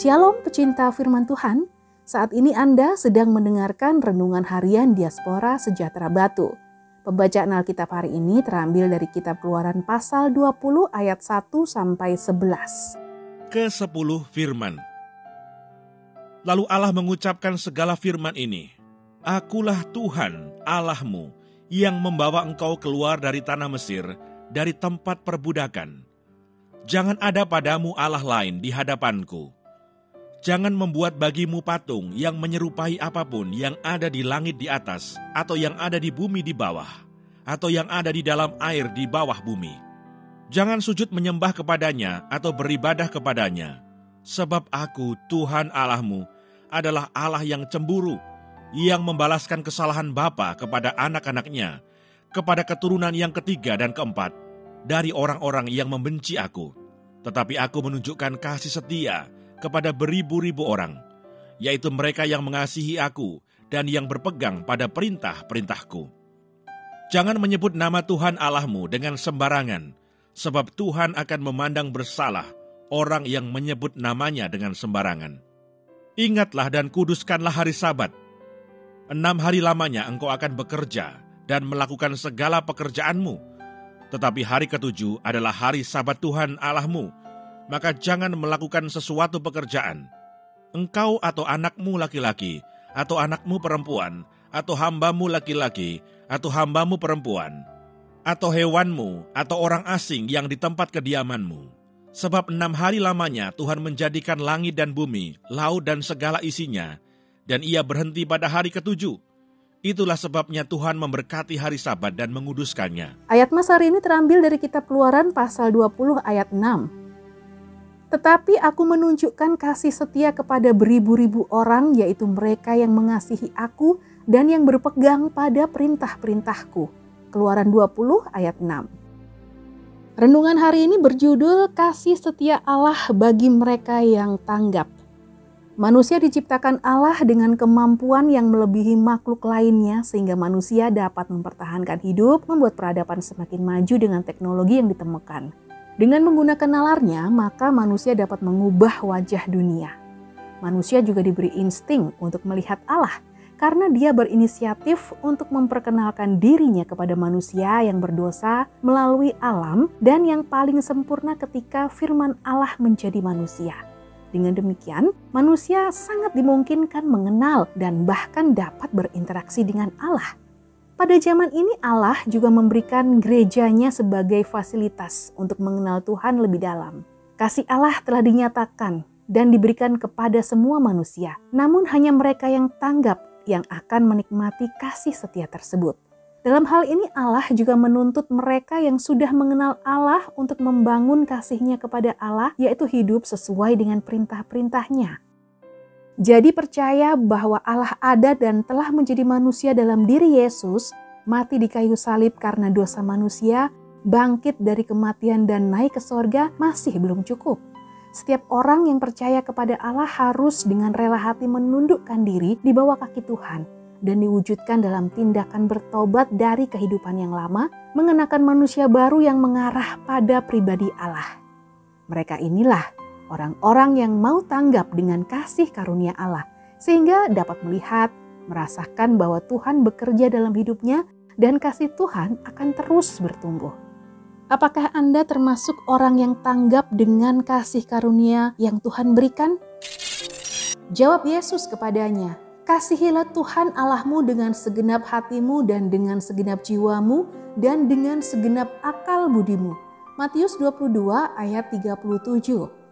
Shalom pecinta firman Tuhan, saat ini Anda sedang mendengarkan Renungan Harian Diaspora Sejahtera Batu. Pembacaan Alkitab hari ini terambil dari kitab keluaran pasal 20 ayat 1 sampai 11. Ke-10 Firman Lalu Allah mengucapkan segala firman ini, Akulah Tuhan Allahmu yang membawa engkau keluar dari tanah Mesir, dari tempat perbudakan. Jangan ada padamu Allah lain di hadapanku Jangan membuat bagimu patung yang menyerupai apa pun yang ada di langit di atas, atau yang ada di bumi di bawah, atau yang ada di dalam air di bawah bumi. Jangan sujud menyembah kepadanya atau beribadah kepadanya, sebab aku, Tuhan Allahmu, adalah Allah yang cemburu, yang membalaskan kesalahan bapa kepada anak-anaknya, kepada keturunan yang ketiga dan keempat, dari orang-orang yang membenci aku. Tetapi aku menunjukkan kasih setia kepada beribu-ribu orang, yaitu mereka yang mengasihi aku dan yang berpegang pada perintah-perintahku. Jangan menyebut nama Tuhan Allahmu dengan sembarangan, sebab Tuhan akan memandang bersalah orang yang menyebut namanya dengan sembarangan. Ingatlah dan kuduskanlah hari sabat. Enam hari lamanya engkau akan bekerja dan melakukan segala pekerjaanmu. Tetapi hari ketujuh adalah hari sabat Tuhan Allahmu, maka jangan melakukan sesuatu pekerjaan. Engkau atau anakmu laki-laki, atau anakmu perempuan, atau hambamu laki-laki, atau hambamu perempuan, atau hewanmu, atau orang asing yang di tempat kediamanmu. Sebab enam hari lamanya Tuhan menjadikan langit dan bumi, laut dan segala isinya, dan ia berhenti pada hari ketujuh. Itulah sebabnya Tuhan memberkati hari sabat dan menguduskannya. Ayat Mas hari ini terambil dari kitab keluaran pasal 20 ayat 6. Tetapi aku menunjukkan kasih setia kepada beribu-ribu orang, yaitu mereka yang mengasihi aku dan yang berpegang pada perintah-perintahku. Keluaran 20 ayat 6. Renungan hari ini berjudul Kasih Setia Allah bagi mereka yang tanggap. Manusia diciptakan Allah dengan kemampuan yang melebihi makhluk lainnya sehingga manusia dapat mempertahankan hidup, membuat peradaban semakin maju dengan teknologi yang ditemukan. Dengan menggunakan nalarnya, maka manusia dapat mengubah wajah dunia. Manusia juga diberi insting untuk melihat Allah karena dia berinisiatif untuk memperkenalkan dirinya kepada manusia yang berdosa melalui alam dan yang paling sempurna ketika firman Allah menjadi manusia. Dengan demikian, manusia sangat dimungkinkan mengenal dan bahkan dapat berinteraksi dengan Allah. Pada zaman ini Allah juga memberikan gerejanya sebagai fasilitas untuk mengenal Tuhan lebih dalam. Kasih Allah telah dinyatakan dan diberikan kepada semua manusia. Namun hanya mereka yang tanggap yang akan menikmati kasih setia tersebut. Dalam hal ini Allah juga menuntut mereka yang sudah mengenal Allah untuk membangun kasihnya kepada Allah yaitu hidup sesuai dengan perintah-perintahnya. Jadi percaya bahwa Allah ada dan telah menjadi manusia dalam diri Yesus, mati di kayu salib karena dosa manusia, bangkit dari kematian dan naik ke sorga masih belum cukup. Setiap orang yang percaya kepada Allah harus dengan rela hati menundukkan diri di bawah kaki Tuhan dan diwujudkan dalam tindakan bertobat dari kehidupan yang lama, mengenakan manusia baru yang mengarah pada pribadi Allah. Mereka inilah orang-orang yang mau tanggap dengan kasih karunia Allah, sehingga dapat melihat, merasakan bahwa Tuhan bekerja dalam hidupnya dan kasih Tuhan akan terus bertumbuh. Apakah Anda termasuk orang yang tanggap dengan kasih karunia yang Tuhan berikan? Jawab Yesus kepadanya, Kasihilah Tuhan Allahmu dengan segenap hatimu dan dengan segenap jiwamu dan dengan segenap akal budimu. Matius 22 ayat 37